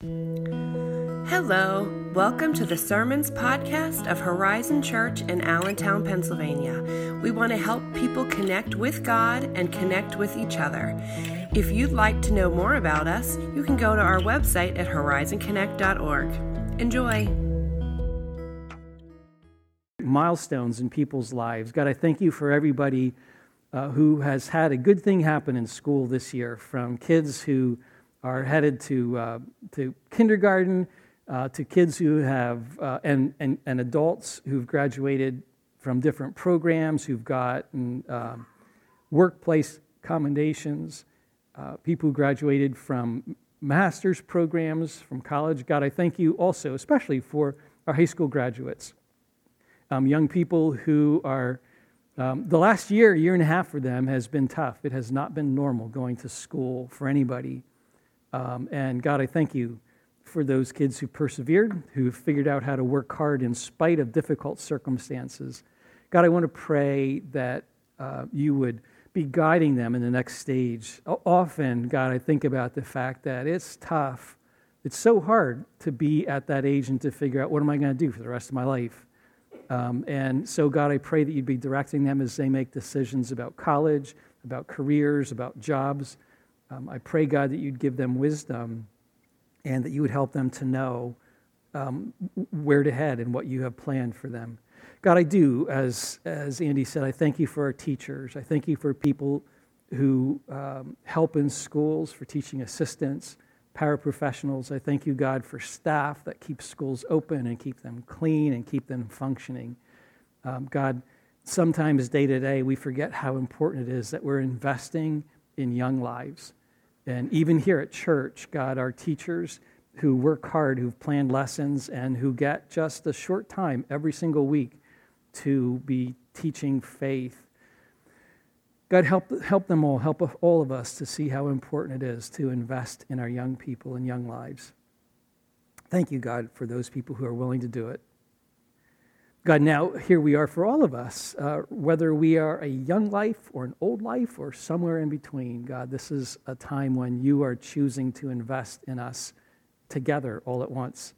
Hello, welcome to the Sermons podcast of Horizon Church in Allentown, Pennsylvania. We want to help people connect with God and connect with each other. If you'd like to know more about us, you can go to our website at horizonconnect.org. Enjoy. Milestones in people's lives. God, I thank you for everybody uh, who has had a good thing happen in school this year, from kids who are headed to, uh, to kindergarten, uh, to kids who have, uh, and, and, and adults who've graduated from different programs, who've gotten um, workplace commendations, uh, people who graduated from master's programs from college. God, I thank you also, especially for our high school graduates, um, young people who are. Um, the last year, year and a half for them has been tough. It has not been normal going to school for anybody. Um, and God, I thank you for those kids who persevered, who figured out how to work hard in spite of difficult circumstances. God, I want to pray that uh, you would be guiding them in the next stage. Often, God, I think about the fact that it's tough. It's so hard to be at that age and to figure out what am I going to do for the rest of my life. Um, and so, God, I pray that you'd be directing them as they make decisions about college, about careers, about jobs. Um, I pray, God, that you'd give them wisdom and that you would help them to know um, where to head and what you have planned for them. God, I do, as, as Andy said, I thank you for our teachers. I thank you for people who um, help in schools, for teaching assistants, paraprofessionals. I thank you, God, for staff that keep schools open and keep them clean and keep them functioning. Um, God, sometimes day to day, we forget how important it is that we're investing in young lives. And even here at church, God, our teachers who work hard, who've planned lessons, and who get just a short time every single week to be teaching faith. God, help, help them all, help all of us to see how important it is to invest in our young people and young lives. Thank you, God, for those people who are willing to do it. God, now here we are for all of us, uh, whether we are a young life or an old life or somewhere in between. God, this is a time when you are choosing to invest in us together all at once.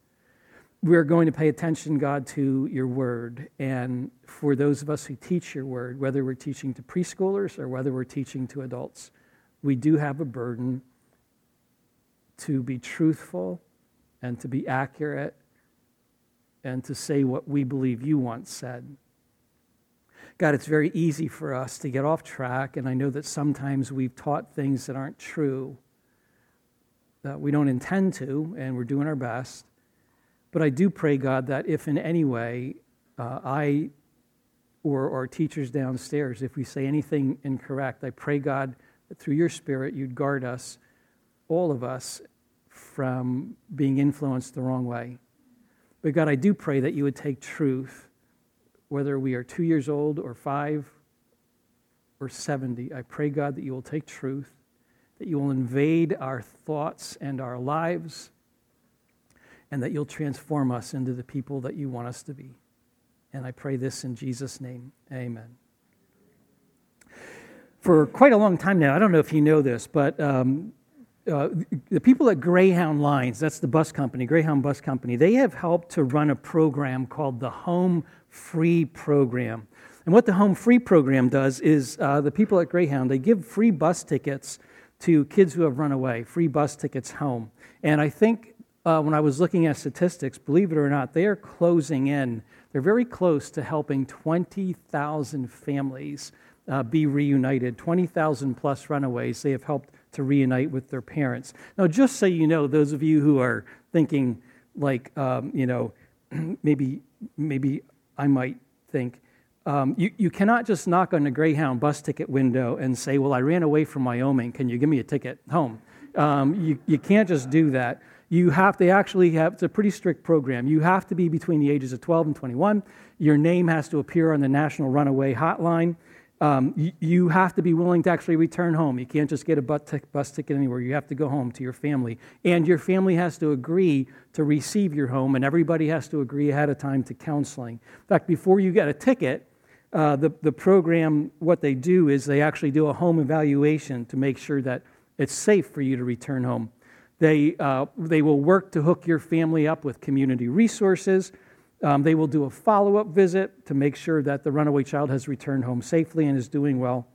We're going to pay attention, God, to your word. And for those of us who teach your word, whether we're teaching to preschoolers or whether we're teaching to adults, we do have a burden to be truthful and to be accurate and to say what we believe you once said. God, it's very easy for us to get off track, and I know that sometimes we've taught things that aren't true. That we don't intend to, and we're doing our best. But I do pray, God, that if in any way uh, I or our teachers downstairs, if we say anything incorrect, I pray, God, that through your Spirit you'd guard us, all of us, from being influenced the wrong way. But God, I do pray that you would take truth, whether we are two years old or five or 70. I pray, God, that you will take truth, that you will invade our thoughts and our lives, and that you'll transform us into the people that you want us to be. And I pray this in Jesus' name. Amen. For quite a long time now, I don't know if you know this, but um, uh, the people at Greyhound Lines, that's the bus company, Greyhound Bus Company, they have helped to run a program called the Home Free Program. And what the Home Free Program does is uh, the people at Greyhound, they give free bus tickets to kids who have run away, free bus tickets home. And I think uh, when I was looking at statistics, believe it or not, they are closing in. They're very close to helping 20,000 families uh, be reunited, 20,000 plus runaways. They have helped to reunite with their parents. Now, just so you know, those of you who are thinking, like, um, you know, maybe, maybe I might think, um, you, you cannot just knock on the Greyhound bus ticket window and say, Well, I ran away from Wyoming. Can you give me a ticket home? Um, you, you can't just do that. You have to actually have, it's a pretty strict program. You have to be between the ages of 12 and 21. Your name has to appear on the National Runaway Hotline. Um, you, have to be willing to actually return home. You can't just get a bus ticket anywhere. You have to go home to your family. And your family has to agree to receive your home, and everybody has to agree ahead of time to counseling. In fact, before you get a ticket, uh, the, the program, what they do is they actually do a home evaluation to make sure that it's safe for you to return home. They, uh, they will work to hook your family up with community resources. Um, they will do a follow up visit to make sure that the runaway child has returned home safely and is doing well.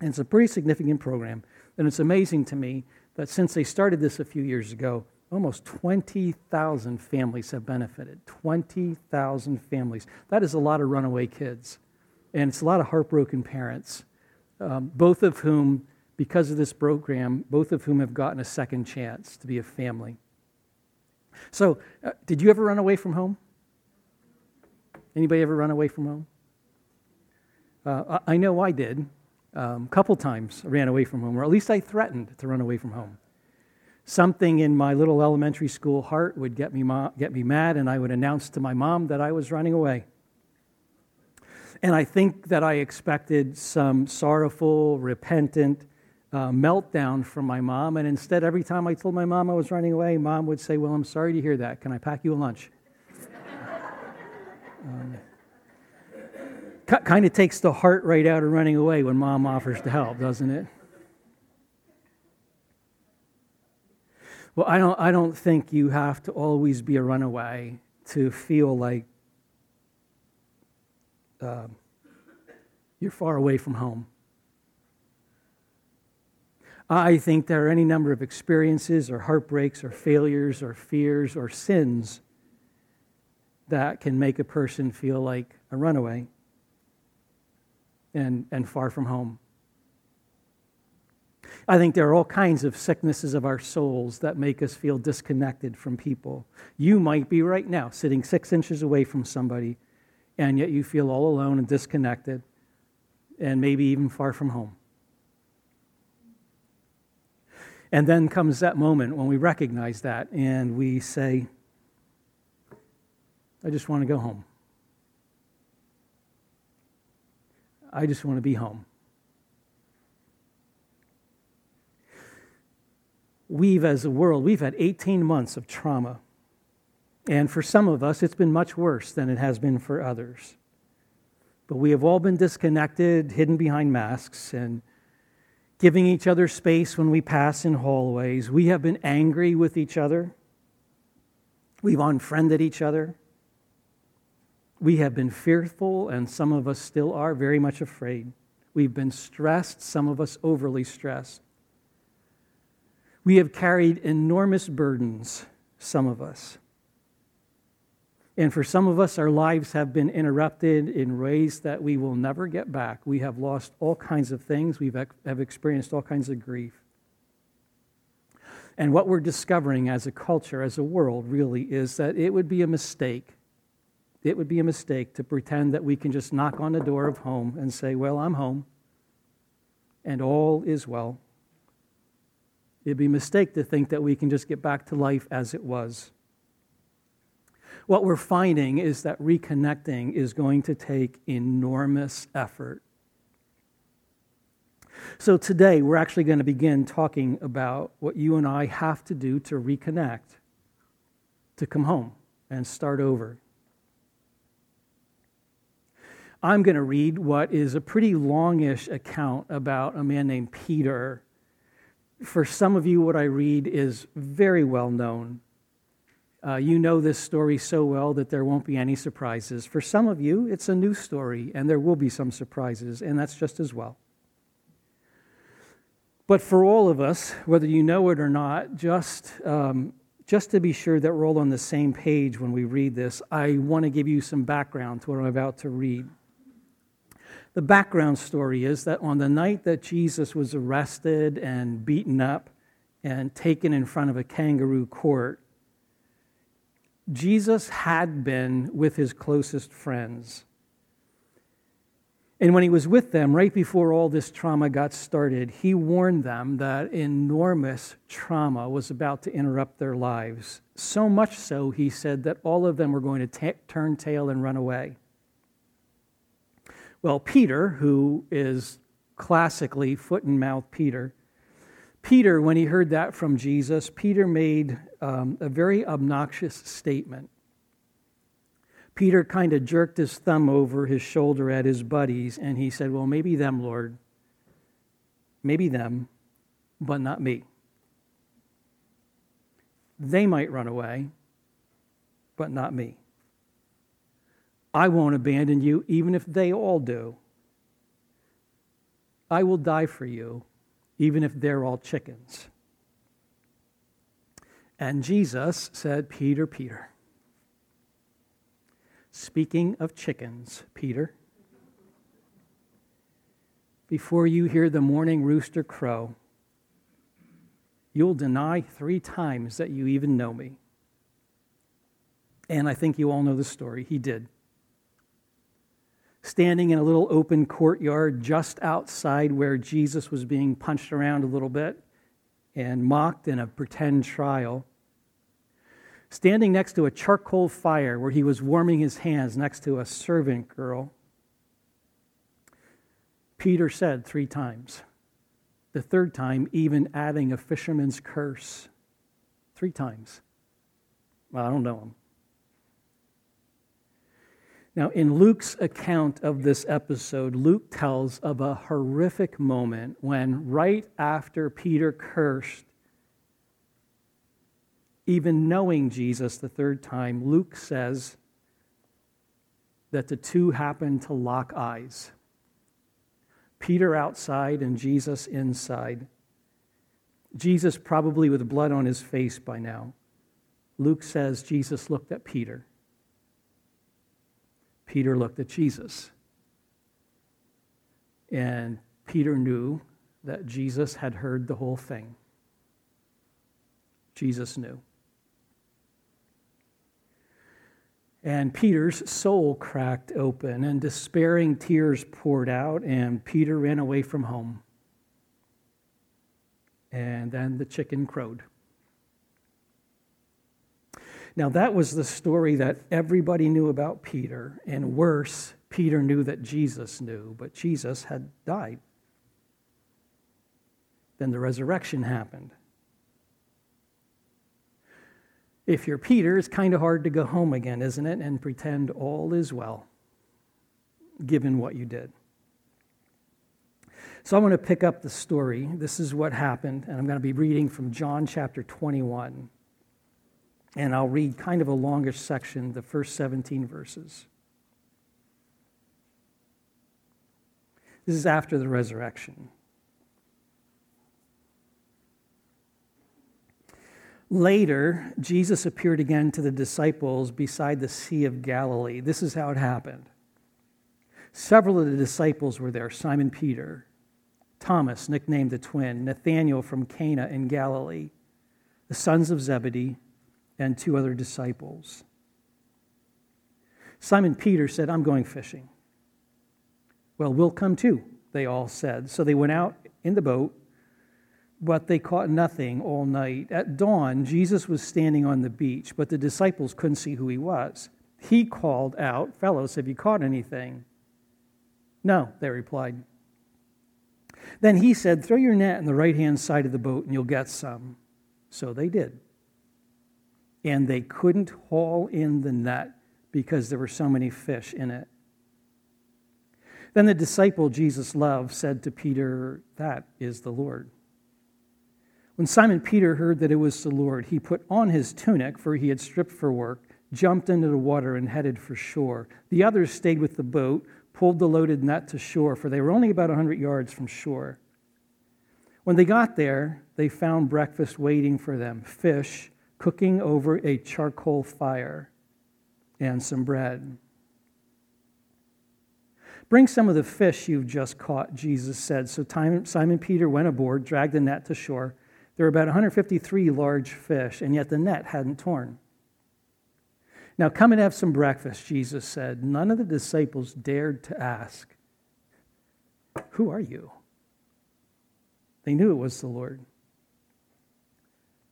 And it's a pretty significant program. And it's amazing to me that since they started this a few years ago, almost 20,000 families have benefited. 20,000 families. That is a lot of runaway kids. And it's a lot of heartbroken parents, um, both of whom, because of this program, both of whom have gotten a second chance to be a family. So, uh, did you ever run away from home? Anybody ever run away from home? Uh, I know I did. A um, couple times I ran away from home, or at least I threatened to run away from home. Something in my little elementary school heart would get me, ma- get me mad, and I would announce to my mom that I was running away. And I think that I expected some sorrowful, repentant uh, meltdown from my mom. And instead, every time I told my mom I was running away, mom would say, Well, I'm sorry to hear that. Can I pack you a lunch? Um, kind of takes the heart right out of running away when mom offers to help, doesn't it? Well, I don't, I don't think you have to always be a runaway to feel like uh, you're far away from home. I think there are any number of experiences or heartbreaks or failures or fears or sins that can make a person feel like a runaway and, and far from home. I think there are all kinds of sicknesses of our souls that make us feel disconnected from people. You might be right now sitting six inches away from somebody, and yet you feel all alone and disconnected, and maybe even far from home. And then comes that moment when we recognize that and we say, I just want to go home. I just want to be home. We've, as a world, we've had 18 months of trauma. And for some of us, it's been much worse than it has been for others. But we have all been disconnected, hidden behind masks, and giving each other space when we pass in hallways. We have been angry with each other. We've unfriended each other. We have been fearful, and some of us still are very much afraid. We've been stressed, some of us overly stressed. We have carried enormous burdens, some of us. And for some of us, our lives have been interrupted in ways that we will never get back. We have lost all kinds of things, we have experienced all kinds of grief. And what we're discovering as a culture, as a world, really is that it would be a mistake it would be a mistake to pretend that we can just knock on the door of home and say, Well, I'm home, and all is well. It'd be a mistake to think that we can just get back to life as it was. What we're finding is that reconnecting is going to take enormous effort. So, today we're actually going to begin talking about what you and I have to do to reconnect, to come home and start over. I'm going to read what is a pretty longish account about a man named Peter. For some of you, what I read is very well known. Uh, you know this story so well that there won't be any surprises. For some of you, it's a new story, and there will be some surprises, and that's just as well. But for all of us, whether you know it or not, just, um, just to be sure that we're all on the same page when we read this, I want to give you some background to what I'm about to read. The background story is that on the night that Jesus was arrested and beaten up and taken in front of a kangaroo court, Jesus had been with his closest friends. And when he was with them, right before all this trauma got started, he warned them that enormous trauma was about to interrupt their lives. So much so, he said that all of them were going to t- turn tail and run away. Well, Peter, who is classically foot and mouth Peter, Peter, when he heard that from Jesus, Peter made um, a very obnoxious statement. Peter kind of jerked his thumb over his shoulder at his buddies and he said, Well, maybe them, Lord. Maybe them, but not me. They might run away, but not me. I won't abandon you, even if they all do. I will die for you, even if they're all chickens. And Jesus said, Peter, Peter. Speaking of chickens, Peter, before you hear the morning rooster crow, you'll deny three times that you even know me. And I think you all know the story. He did. Standing in a little open courtyard just outside where Jesus was being punched around a little bit and mocked in a pretend trial, standing next to a charcoal fire where he was warming his hands next to a servant girl. Peter said three times, the third time, even adding a fisherman's curse. Three times. Well, I don't know him. Now, in Luke's account of this episode, Luke tells of a horrific moment when, right after Peter cursed, even knowing Jesus the third time, Luke says that the two happened to lock eyes. Peter outside and Jesus inside. Jesus probably with blood on his face by now. Luke says Jesus looked at Peter. Peter looked at Jesus. And Peter knew that Jesus had heard the whole thing. Jesus knew. And Peter's soul cracked open, and despairing tears poured out, and Peter ran away from home. And then the chicken crowed. Now, that was the story that everybody knew about Peter, and worse, Peter knew that Jesus knew, but Jesus had died. Then the resurrection happened. If you're Peter, it's kind of hard to go home again, isn't it? And pretend all is well, given what you did. So I'm going to pick up the story. This is what happened, and I'm going to be reading from John chapter 21. And I'll read kind of a longish section, the first 17 verses. This is after the resurrection. Later, Jesus appeared again to the disciples beside the Sea of Galilee. This is how it happened. Several of the disciples were there Simon Peter, Thomas, nicknamed the twin, Nathanael from Cana in Galilee, the sons of Zebedee, and two other disciples. Simon Peter said, I'm going fishing. Well, we'll come too, they all said. So they went out in the boat but they caught nothing all night. At dawn, Jesus was standing on the beach, but the disciples couldn't see who he was. He called out, Fellows, have you caught anything? No, they replied. Then he said, Throw your net on the right hand side of the boat and you'll get some. So they did. And they couldn't haul in the net because there were so many fish in it. Then the disciple Jesus loved said to Peter, That is the Lord. When Simon Peter heard that it was the Lord, he put on his tunic, for he had stripped for work, jumped into the water, and headed for shore. The others stayed with the boat, pulled the loaded net to shore, for they were only about a 100 yards from shore. When they got there, they found breakfast waiting for them fish cooking over a charcoal fire and some bread. Bring some of the fish you've just caught, Jesus said. So Simon Peter went aboard, dragged the net to shore. There were about 153 large fish, and yet the net hadn't torn. Now, come and have some breakfast, Jesus said. None of the disciples dared to ask, Who are you? They knew it was the Lord.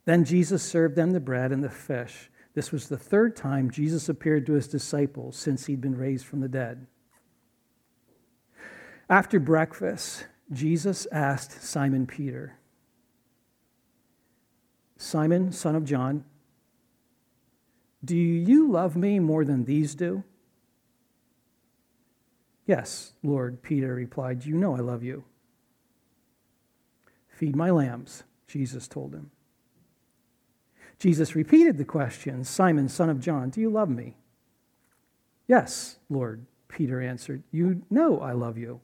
Then Jesus served them the bread and the fish. This was the third time Jesus appeared to his disciples since he'd been raised from the dead. After breakfast, Jesus asked Simon Peter, Simon, son of John, do you love me more than these do? Yes, Lord, Peter replied, You know I love you. Feed my lambs, Jesus told him. Jesus repeated the question Simon, son of John, do you love me? Yes, Lord, Peter answered. You know I love you.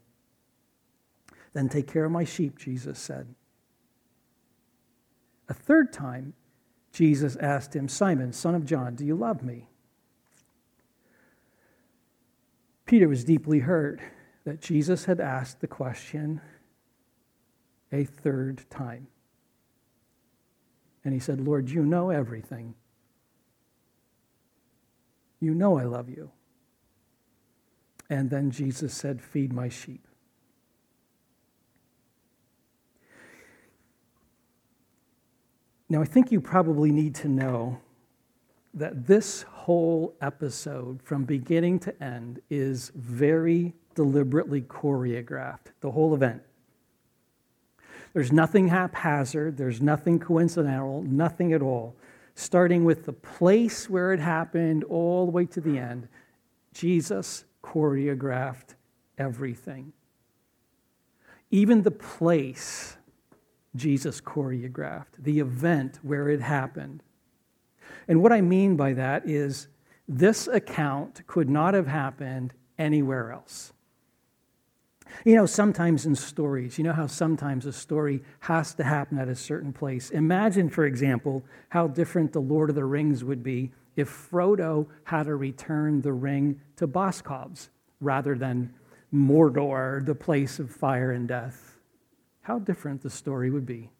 Then take care of my sheep, Jesus said. A third time, Jesus asked him, Simon, son of John, do you love me? Peter was deeply hurt that Jesus had asked the question a third time. And he said, Lord, you know everything. You know I love you. And then Jesus said, Feed my sheep. Now, I think you probably need to know that this whole episode, from beginning to end, is very deliberately choreographed, the whole event. There's nothing haphazard, there's nothing coincidental, nothing at all. Starting with the place where it happened all the way to the end, Jesus choreographed everything. Even the place Jesus choreographed, the event where it happened. And what I mean by that is this account could not have happened anywhere else. You know, sometimes in stories, you know how sometimes a story has to happen at a certain place. Imagine, for example, how different The Lord of the Rings would be if Frodo had to return the ring to Boscov's rather than Mordor, the place of fire and death. How different the story would be.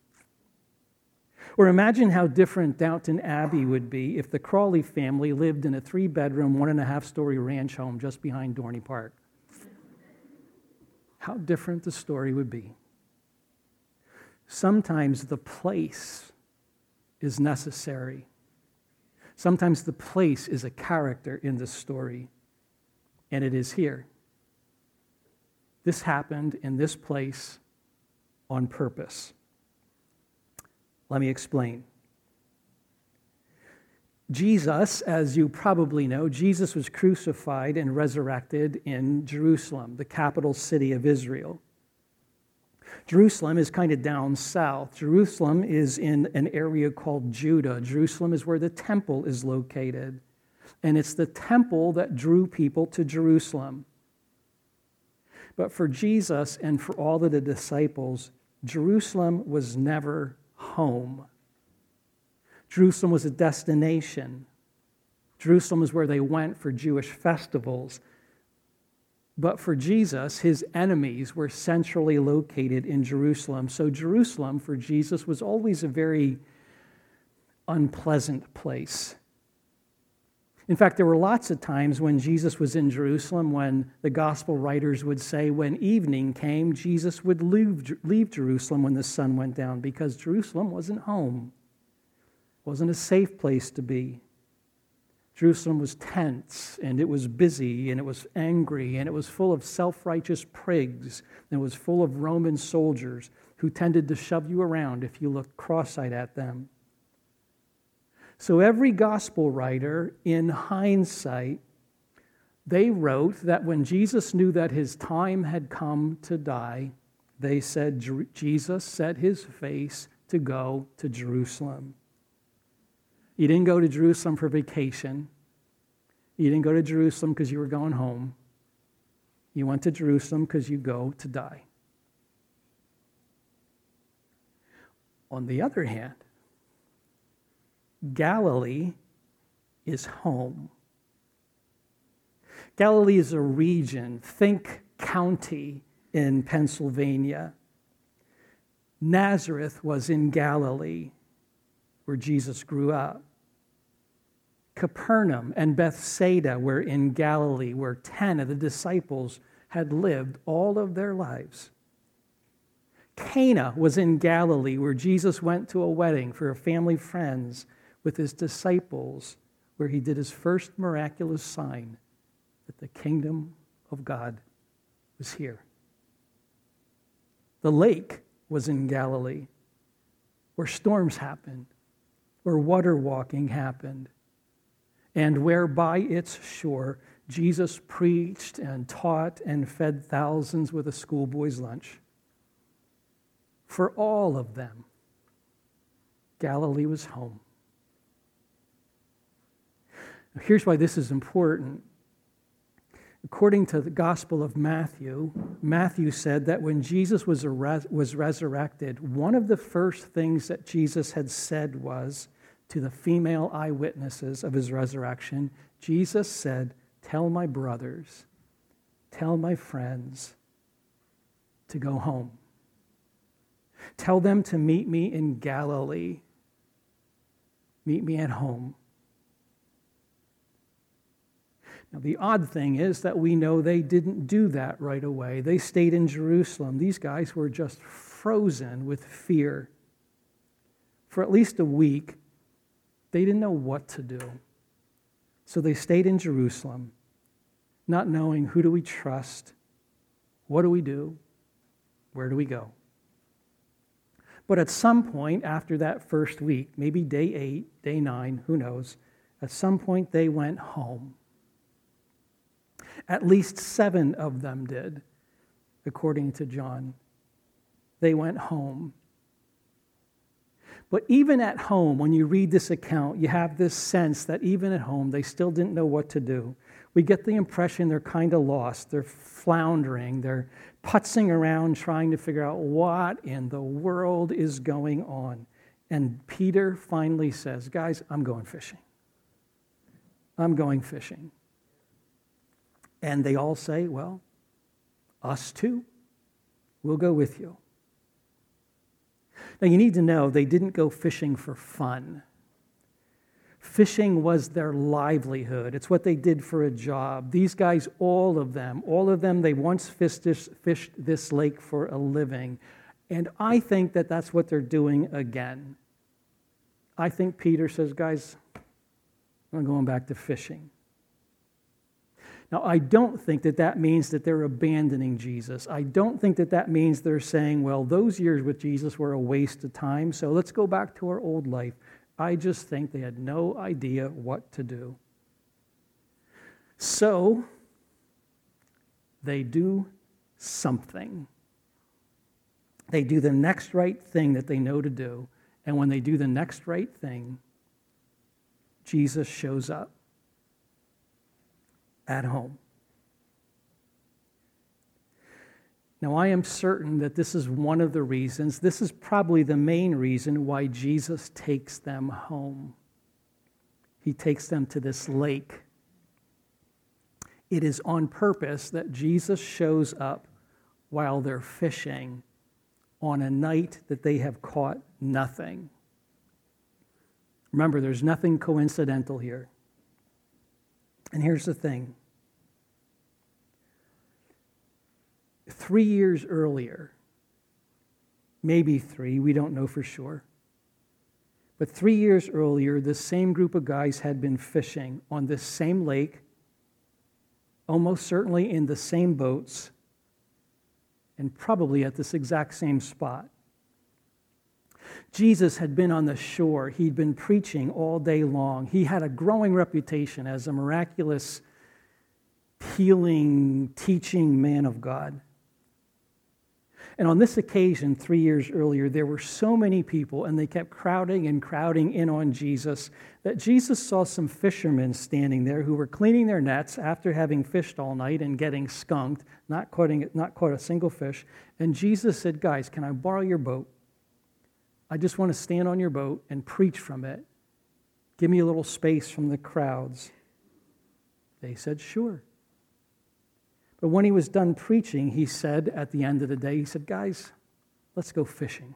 Or imagine how different Downton Abbey would be if the Crawley family lived in a three bedroom, one and a half story ranch home just behind Dorney Park. How different the story would be. Sometimes the place is necessary. Sometimes the place is a character in the story, and it is here. This happened in this place on purpose. Let me explain. Jesus, as you probably know, Jesus was crucified and resurrected in Jerusalem, the capital city of Israel. Jerusalem is kind of down south. Jerusalem is in an area called Judah. Jerusalem is where the temple is located. And it's the temple that drew people to Jerusalem. But for Jesus and for all of the disciples, Jerusalem was never home. Jerusalem was a destination. Jerusalem is where they went for Jewish festivals. But for Jesus, his enemies were centrally located in Jerusalem. So, Jerusalem for Jesus was always a very unpleasant place. In fact, there were lots of times when Jesus was in Jerusalem when the gospel writers would say when evening came, Jesus would leave, leave Jerusalem when the sun went down because Jerusalem wasn't home, wasn't a safe place to be. Jerusalem was tense and it was busy and it was angry and it was full of self righteous prigs and it was full of Roman soldiers who tended to shove you around if you looked cross eyed at them. So every gospel writer, in hindsight, they wrote that when Jesus knew that his time had come to die, they said Jesus set his face to go to Jerusalem. You didn't go to Jerusalem for vacation. You didn't go to Jerusalem because you were going home. You went to Jerusalem because you go to die. On the other hand, Galilee is home. Galilee is a region, think county in Pennsylvania. Nazareth was in Galilee, where Jesus grew up. Capernaum and Bethsaida were in Galilee, where 10 of the disciples had lived all of their lives. Cana was in Galilee, where Jesus went to a wedding for a family friends with his disciples, where he did his first miraculous sign that the kingdom of God was here. The lake was in Galilee, where storms happened, where water walking happened, and where by its shore Jesus preached and taught and fed thousands with a schoolboy's lunch. For all of them, Galilee was home. Here's why this is important. According to the Gospel of Matthew, Matthew said that when Jesus was, was resurrected, one of the first things that Jesus had said was to the female eyewitnesses of his resurrection, Jesus said, Tell my brothers, tell my friends to go home. Tell them to meet me in Galilee. Meet me at home. Now, the odd thing is that we know they didn't do that right away. They stayed in Jerusalem. These guys were just frozen with fear. For at least a week, they didn't know what to do. So they stayed in Jerusalem, not knowing who do we trust, what do we do, where do we go. But at some point after that first week, maybe day eight, day nine, who knows, at some point they went home. At least seven of them did, according to John. They went home. But even at home, when you read this account, you have this sense that even at home, they still didn't know what to do. We get the impression they're kind of lost. They're floundering. They're putzing around trying to figure out what in the world is going on. And Peter finally says, Guys, I'm going fishing. I'm going fishing. And they all say, Well, us too. We'll go with you. Now, you need to know they didn't go fishing for fun. Fishing was their livelihood. It's what they did for a job. These guys, all of them, all of them, they once fished this, fished this lake for a living. And I think that that's what they're doing again. I think Peter says, guys, I'm going back to fishing. Now, I don't think that that means that they're abandoning Jesus. I don't think that that means they're saying, well, those years with Jesus were a waste of time, so let's go back to our old life. I just think they had no idea what to do. So, they do something. They do the next right thing that they know to do. And when they do the next right thing, Jesus shows up at home. Now, I am certain that this is one of the reasons, this is probably the main reason why Jesus takes them home. He takes them to this lake. It is on purpose that Jesus shows up while they're fishing on a night that they have caught nothing. Remember, there's nothing coincidental here. And here's the thing three years earlier, maybe three, we don't know for sure. But three years earlier, this same group of guys had been fishing on this same lake, almost certainly in the same boats, and probably at this exact same spot. Jesus had been on the shore. He'd been preaching all day long. He had a growing reputation as a miraculous, healing, teaching man of God. And on this occasion, three years earlier, there were so many people, and they kept crowding and crowding in on Jesus, that Jesus saw some fishermen standing there who were cleaning their nets after having fished all night and getting skunked, not, quoting, not caught a single fish. And Jesus said, Guys, can I borrow your boat? I just want to stand on your boat and preach from it. Give me a little space from the crowds. They said, Sure. But when he was done preaching, he said at the end of the day, He said, Guys, let's go fishing.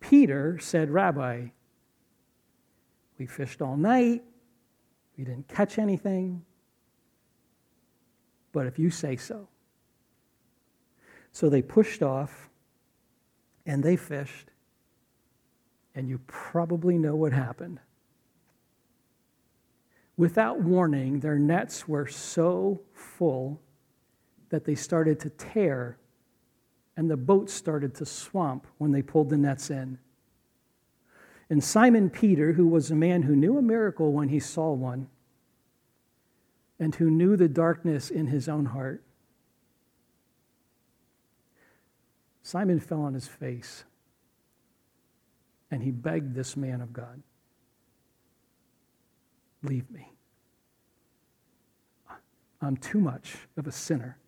Peter said, Rabbi, we fished all night, we didn't catch anything, but if you say so. So they pushed off and they fished, and you probably know what happened. Without warning, their nets were so full that they started to tear, and the boat started to swamp when they pulled the nets in. And Simon Peter, who was a man who knew a miracle when he saw one, and who knew the darkness in his own heart, Simon fell on his face and he begged this man of God leave me. I'm too much of a sinner.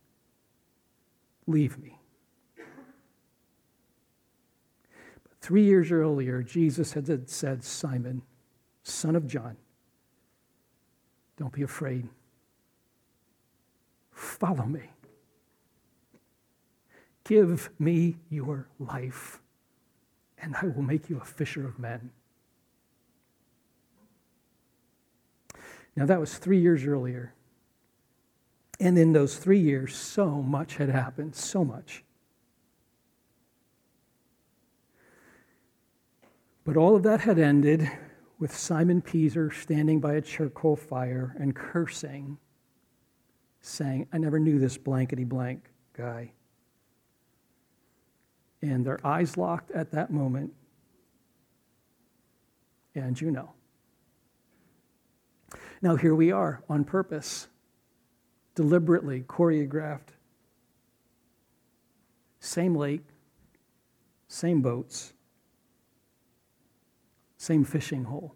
Leave me. But three years earlier, Jesus had said, Simon, son of John, don't be afraid. Follow me. Give me your life, and I will make you a fisher of men. Now, that was three years earlier. And in those three years, so much had happened, so much. But all of that had ended with Simon Peter standing by a charcoal fire and cursing, saying, I never knew this blankety blank guy. And their eyes locked at that moment. And you know. Now, here we are on purpose deliberately choreographed. Same lake, same boats, same fishing hole.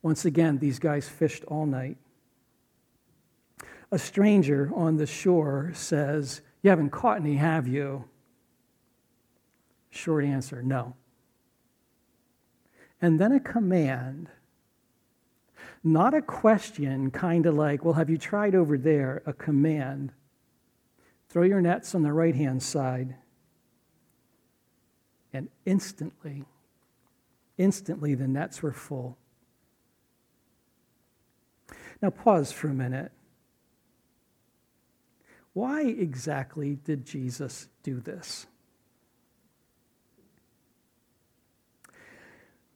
Once again, these guys fished all night. A stranger on the shore says, You haven't caught any, have you? Short answer, no. And then a command not a question, kind of like, well, have you tried over there? A command. Throw your nets on the right hand side. And instantly, instantly the nets were full. Now, pause for a minute. Why exactly did Jesus do this?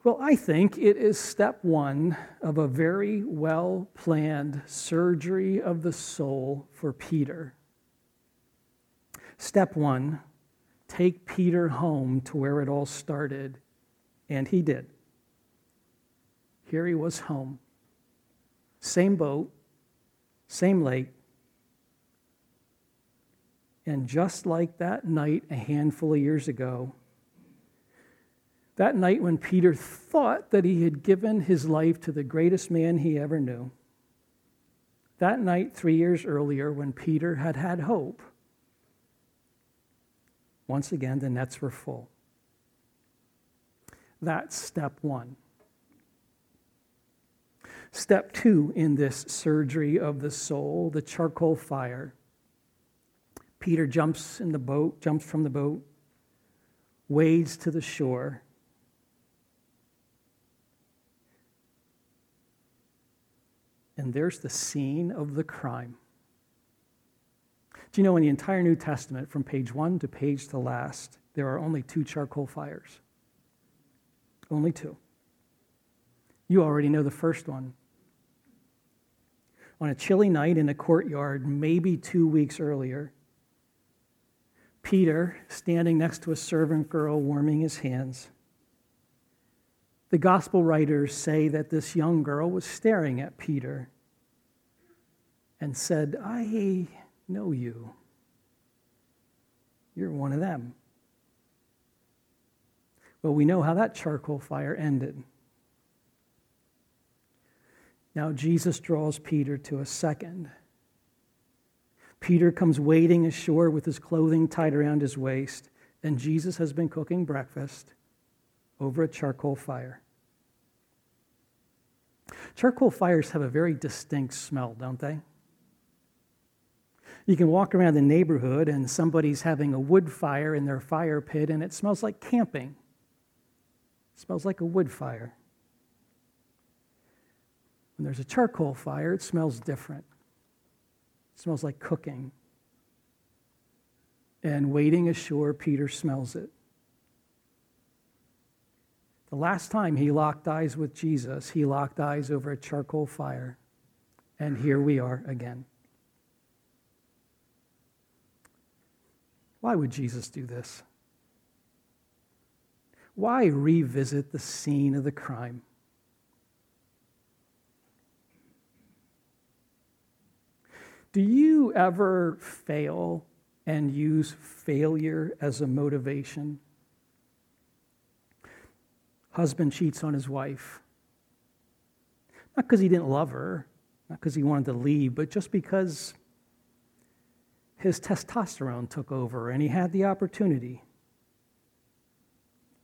Well, I think it is step one of a very well planned surgery of the soul for Peter. Step one take Peter home to where it all started. And he did. Here he was home. Same boat, same lake. And just like that night a handful of years ago, that night when Peter thought that he had given his life to the greatest man he ever knew. That night, three years earlier, when Peter had had hope, once again, the nets were full. That's step one. Step two in this surgery of the soul, the charcoal fire. Peter jumps in the boat, jumps from the boat, wades to the shore, and there's the scene of the crime. Do you know in the entire New Testament, from page one to page to last, there are only two charcoal fires? Only two. You already know the first one. On a chilly night in a courtyard, maybe two weeks earlier, Peter, standing next to a servant girl warming his hands, the gospel writers say that this young girl was staring at Peter and said, I know you. You're one of them. Well, we know how that charcoal fire ended. Now Jesus draws Peter to a second. Peter comes wading ashore with his clothing tied around his waist, and Jesus has been cooking breakfast over a charcoal fire. Charcoal fires have a very distinct smell, don't they? You can walk around the neighborhood and somebody's having a wood fire in their fire pit and it smells like camping. It smells like a wood fire. When there's a charcoal fire, it smells different. It smells like cooking. And wading ashore, Peter smells it. The last time he locked eyes with Jesus, he locked eyes over a charcoal fire. And here we are again. Why would Jesus do this? Why revisit the scene of the crime? Do you ever fail and use failure as a motivation? Husband cheats on his wife. Not because he didn't love her, not because he wanted to leave, but just because his testosterone took over and he had the opportunity.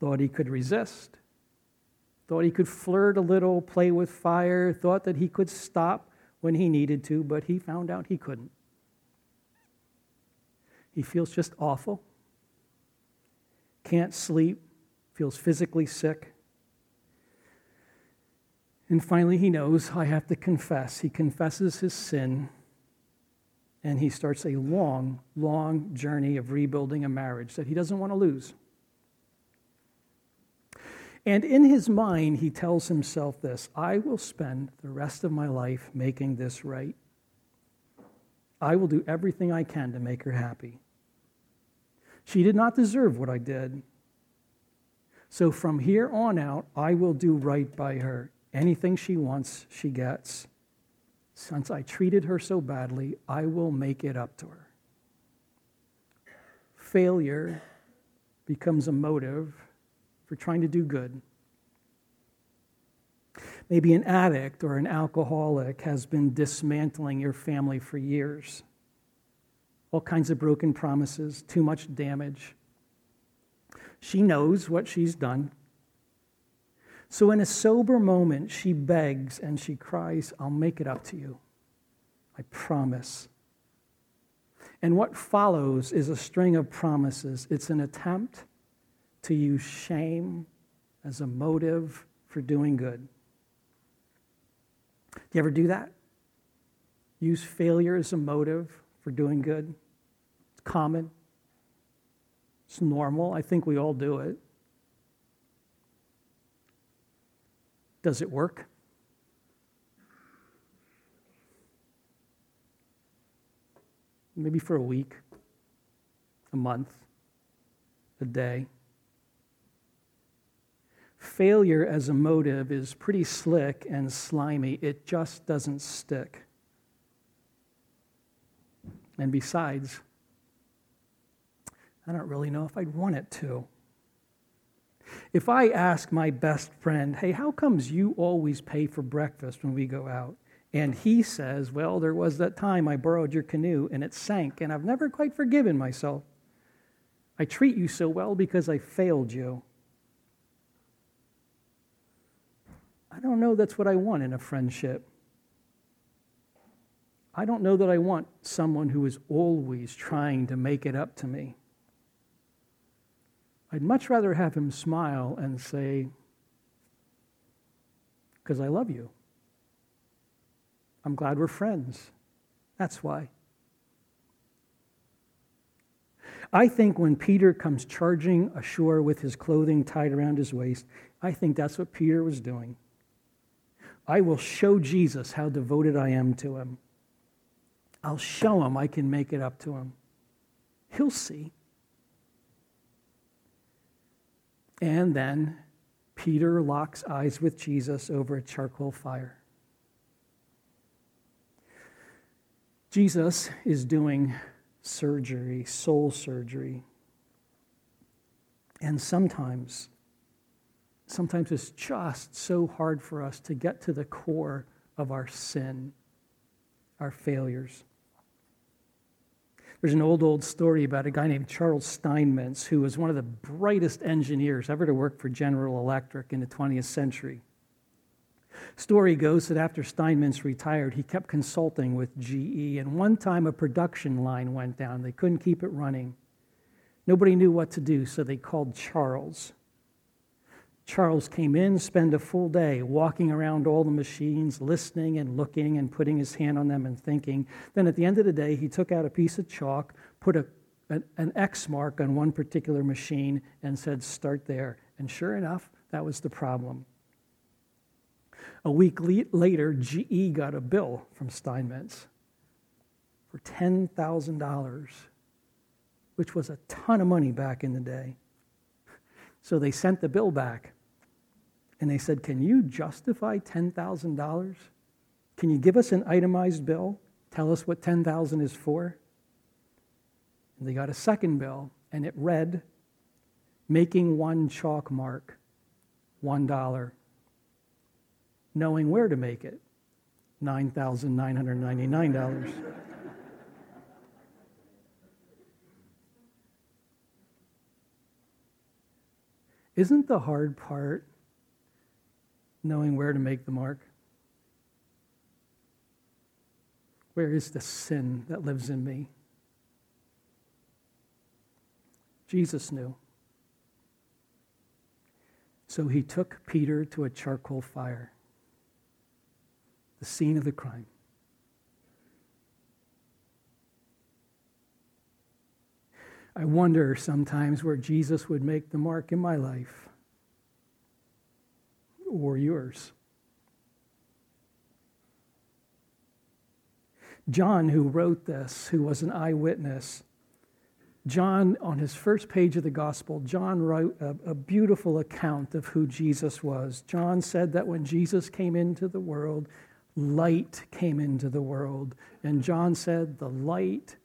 Thought he could resist, thought he could flirt a little, play with fire, thought that he could stop when he needed to, but he found out he couldn't. He feels just awful, can't sleep, feels physically sick. And finally, he knows I have to confess. He confesses his sin and he starts a long, long journey of rebuilding a marriage that he doesn't want to lose. And in his mind, he tells himself this I will spend the rest of my life making this right. I will do everything I can to make her happy. She did not deserve what I did. So from here on out, I will do right by her. Anything she wants, she gets. Since I treated her so badly, I will make it up to her. Failure becomes a motive for trying to do good. Maybe an addict or an alcoholic has been dismantling your family for years. All kinds of broken promises, too much damage. She knows what she's done. So, in a sober moment, she begs and she cries, I'll make it up to you. I promise. And what follows is a string of promises. It's an attempt to use shame as a motive for doing good. Do you ever do that? Use failure as a motive for doing good? It's common, it's normal. I think we all do it. Does it work? Maybe for a week, a month, a day. Failure as a motive is pretty slick and slimy. It just doesn't stick. And besides, I don't really know if I'd want it to. If I ask my best friend, hey, how comes you always pay for breakfast when we go out? And he says, well, there was that time I borrowed your canoe and it sank, and I've never quite forgiven myself. I treat you so well because I failed you. I don't know that's what I want in a friendship. I don't know that I want someone who is always trying to make it up to me. I'd much rather have him smile and say, Because I love you. I'm glad we're friends. That's why. I think when Peter comes charging ashore with his clothing tied around his waist, I think that's what Peter was doing. I will show Jesus how devoted I am to him. I'll show him I can make it up to him. He'll see. And then Peter locks eyes with Jesus over a charcoal fire. Jesus is doing surgery, soul surgery. And sometimes, sometimes it's just so hard for us to get to the core of our sin, our failures. There's an old, old story about a guy named Charles Steinmetz, who was one of the brightest engineers ever to work for General Electric in the 20th century. Story goes that after Steinmetz retired, he kept consulting with GE, and one time a production line went down. They couldn't keep it running. Nobody knew what to do, so they called Charles. Charles came in, spent a full day walking around all the machines, listening and looking and putting his hand on them and thinking. Then at the end of the day, he took out a piece of chalk, put a, an, an X mark on one particular machine, and said, Start there. And sure enough, that was the problem. A week le- later, GE got a bill from Steinmetz for $10,000, which was a ton of money back in the day. So they sent the bill back and they said, Can you justify $10,000? Can you give us an itemized bill? Tell us what 10,000 is for? And they got a second bill and it read, Making one chalk mark, $1. knowing where to make it $9,999. Isn't the hard part knowing where to make the mark? Where is the sin that lives in me? Jesus knew. So he took Peter to a charcoal fire, the scene of the crime. I wonder sometimes where Jesus would make the mark in my life or yours. John, who wrote this, who was an eyewitness, John, on his first page of the gospel, John wrote a, a, beautiful account of who Jesus was. John said that when Jesus came into the world, light came into the world. And John said, the light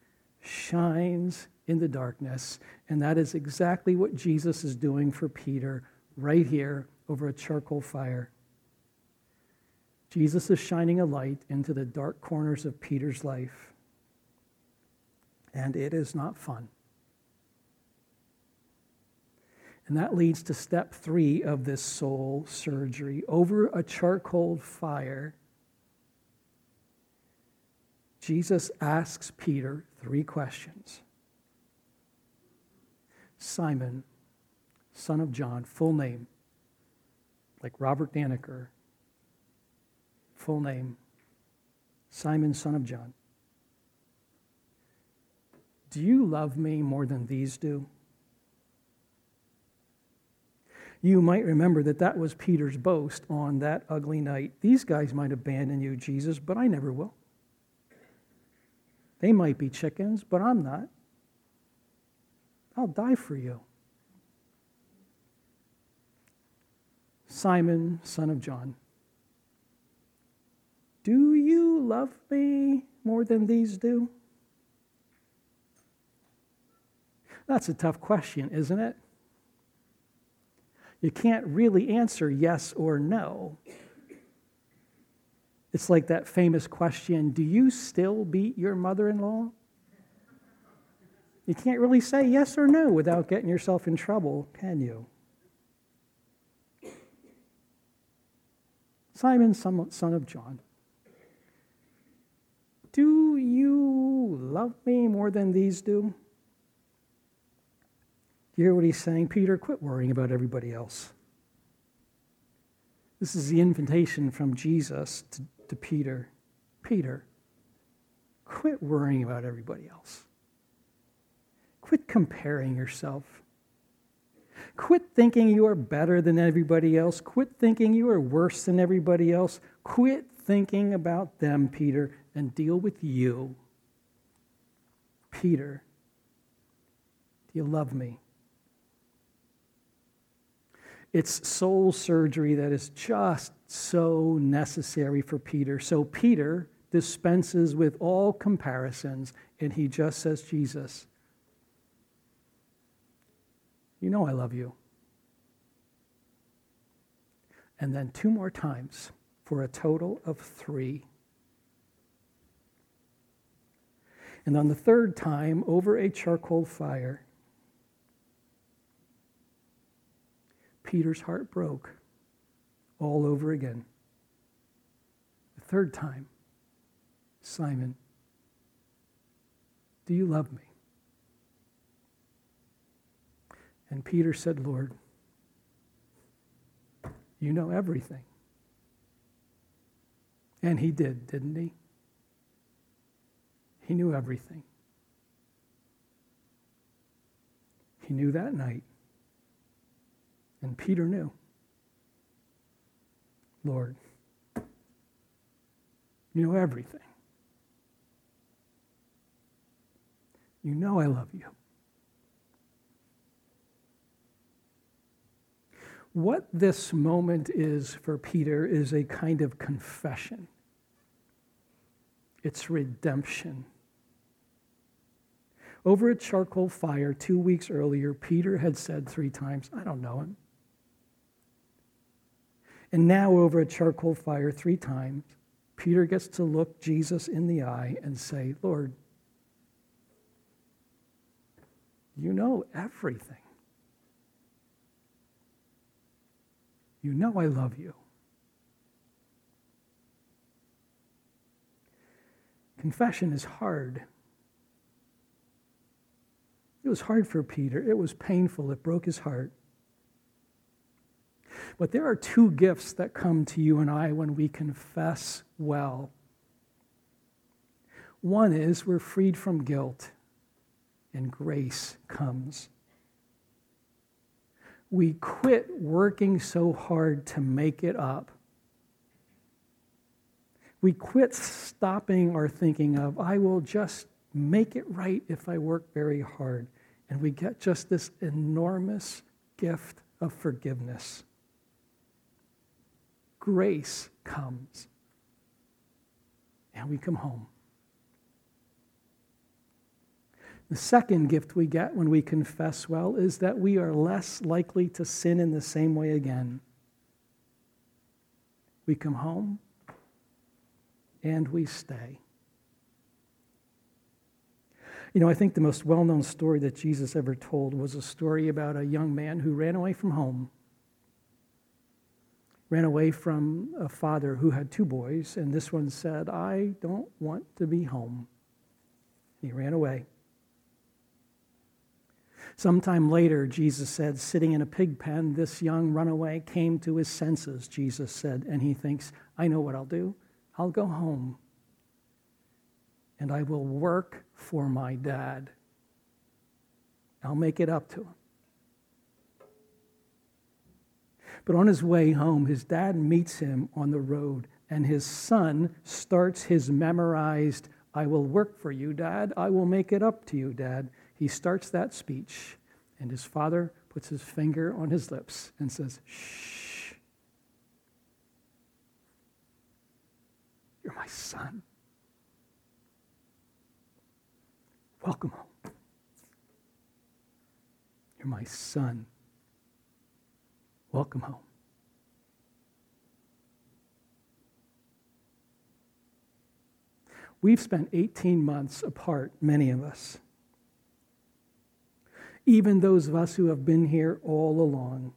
shines in the darkness. And that is exactly what Jesus is doing for Peter right here over a charcoal fire. Jesus is shining a light into the dark corners of Peter's life. And it is not fun. And that leads to step three of this soul surgery. Over a charcoal fire, Jesus asks Peter three questions Simon, son of John, full name, like Robert Danaker, full name, Simon, son of John. Do you love me more than these do? You might remember that that was Peter's boast on that ugly night. These guys might abandon you, Jesus, but I never will. They might be chickens, but I'm not. I'll die for you. Simon, son of John, do you love me more than these do? That's a tough question, isn't it? You can't really answer yes or no. It's like that famous question Do you still beat your mother in law? You can't really say yes or no without getting yourself in trouble, can you? Simon, son of John, do you love me more than these do? You hear what he's saying? Peter, quit worrying about everybody else. This is the invitation from Jesus to, to Peter. Peter, quit worrying about everybody else. Quit comparing yourself. Quit thinking you are better than everybody else. Quit thinking you are worse than everybody else. Quit thinking about them, Peter, and deal with you. Peter, do you love me? It's soul surgery that is just so necessary for Peter. So Peter dispenses with all comparisons and he just says, Jesus, you know I love you. And then two more times for a total of three. And on the third time, over a charcoal fire, Peter's heart broke all over again. The third time, Simon, do you love me? And Peter said, Lord, you know everything. And he did, didn't he? He knew everything. He knew that night. And Peter knew. Lord, you know everything. You know I love you. What this moment is for Peter is a kind of confession, it's redemption. Over a charcoal fire two weeks earlier, Peter had said three times, I don't know him. And now, over a charcoal fire three times, Peter gets to look Jesus in the eye and say, Lord, you know everything. You know I love you. Confession is hard. It was hard for Peter. It was painful. It broke his heart. But there are two gifts that come to you and I when we confess well. One is we're freed from guilt and grace comes. We quit working so hard to make it up. We quit stopping our thinking of, I will just make it right if I work very hard. And we get just this enormous gift of forgiveness grace comes. And we come home. The second gift we get when we confess well is that we are less likely to sin in the same way again. We come home and we stay. You know, I think the most well known story that Jesus ever told was a story about a young man who ran away from home ran away from a father who had two boys, and this one said, I don't want to be home. He ran away. Sometime later, Jesus said, sitting in a pig pen, this young runaway came to his senses, Jesus said, and he thinks, I know what I'll do. I'll go home and I will work for my dad. I'll make it up to him. But on his way home, his dad meets him on the road, and his son starts his memorized, I will work for you, Dad. I will make it up to you, Dad. He starts that speech, and his father puts his finger on his lips and says, Shh. You're my son. Welcome home. You're my son. Welcome home. We've spent 18 months apart, many of us. Even those of us who have been here all along.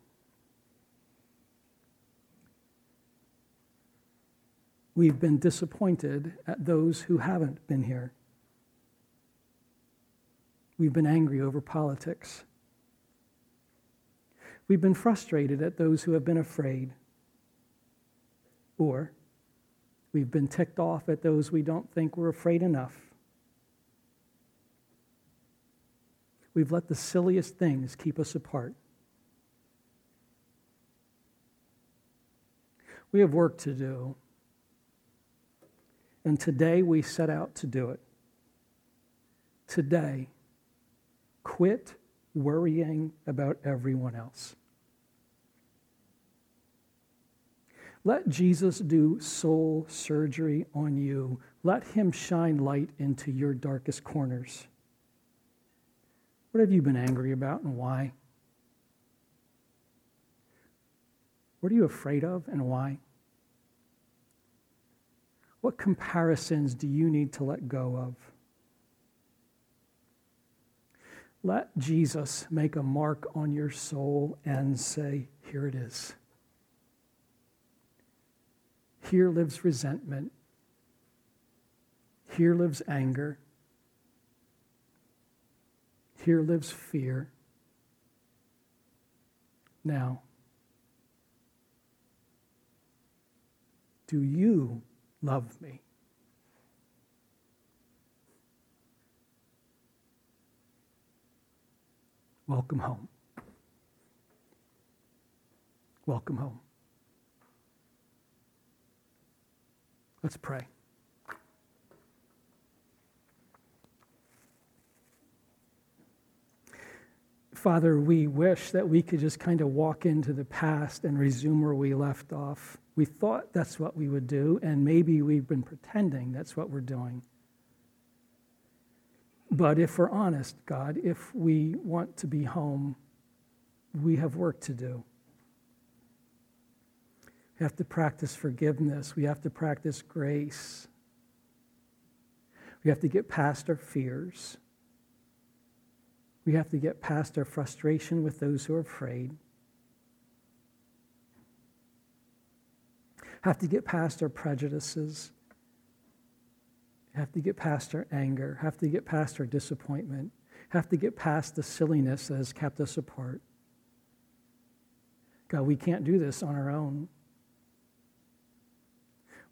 We've been disappointed at those who haven't been here. We've been angry over politics. We've been frustrated at those who have been afraid. Or we've been ticked off at those we don't think we're afraid enough. We've let the silliest things keep us apart. We have work to do. And today we set out to do it. Today, quit worrying about everyone else. Let Jesus do soul surgery on you. Let him shine light into your darkest corners. What have you been angry about and why? What are you afraid of and why? What comparisons do you need to let go of? Let Jesus make a mark on your soul and say, Here it is. Here lives resentment. Here lives anger. Here lives fear. Now, do you love me? Welcome home. Welcome home. Let's pray. Father, we wish that we could just kind of walk into the past and resume where we left off. We thought that's what we would do, and maybe we've been pretending that's what we're doing. But if we're honest, God, if we want to be home, we have work to do. We have to practice forgiveness. We have to practice grace. We have to get past our fears. We have to get past our frustration with those who are afraid. Have to get past our prejudices. Have to get past our anger. Have to get past our disappointment. Have to get past the silliness that has kept us apart. God, we can't do this on our own.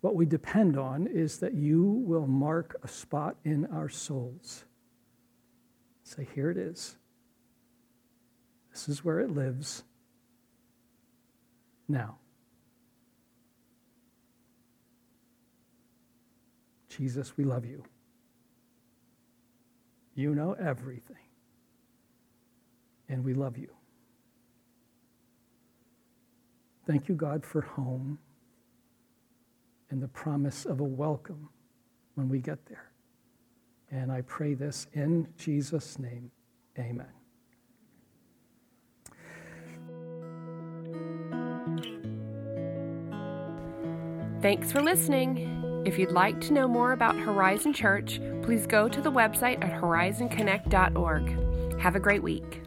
What we depend on is that you will mark a spot in our souls. Say, here it is. This is where it lives. Now. Jesus, we love you. You know everything. And we love you. Thank you, God, for home and the promise of a welcome when we get there. And I pray this in Jesus' name. Amen. Thanks for listening. If you'd like to know more about Horizon Church, please go to the website at horizonconnect.org. Have a great week.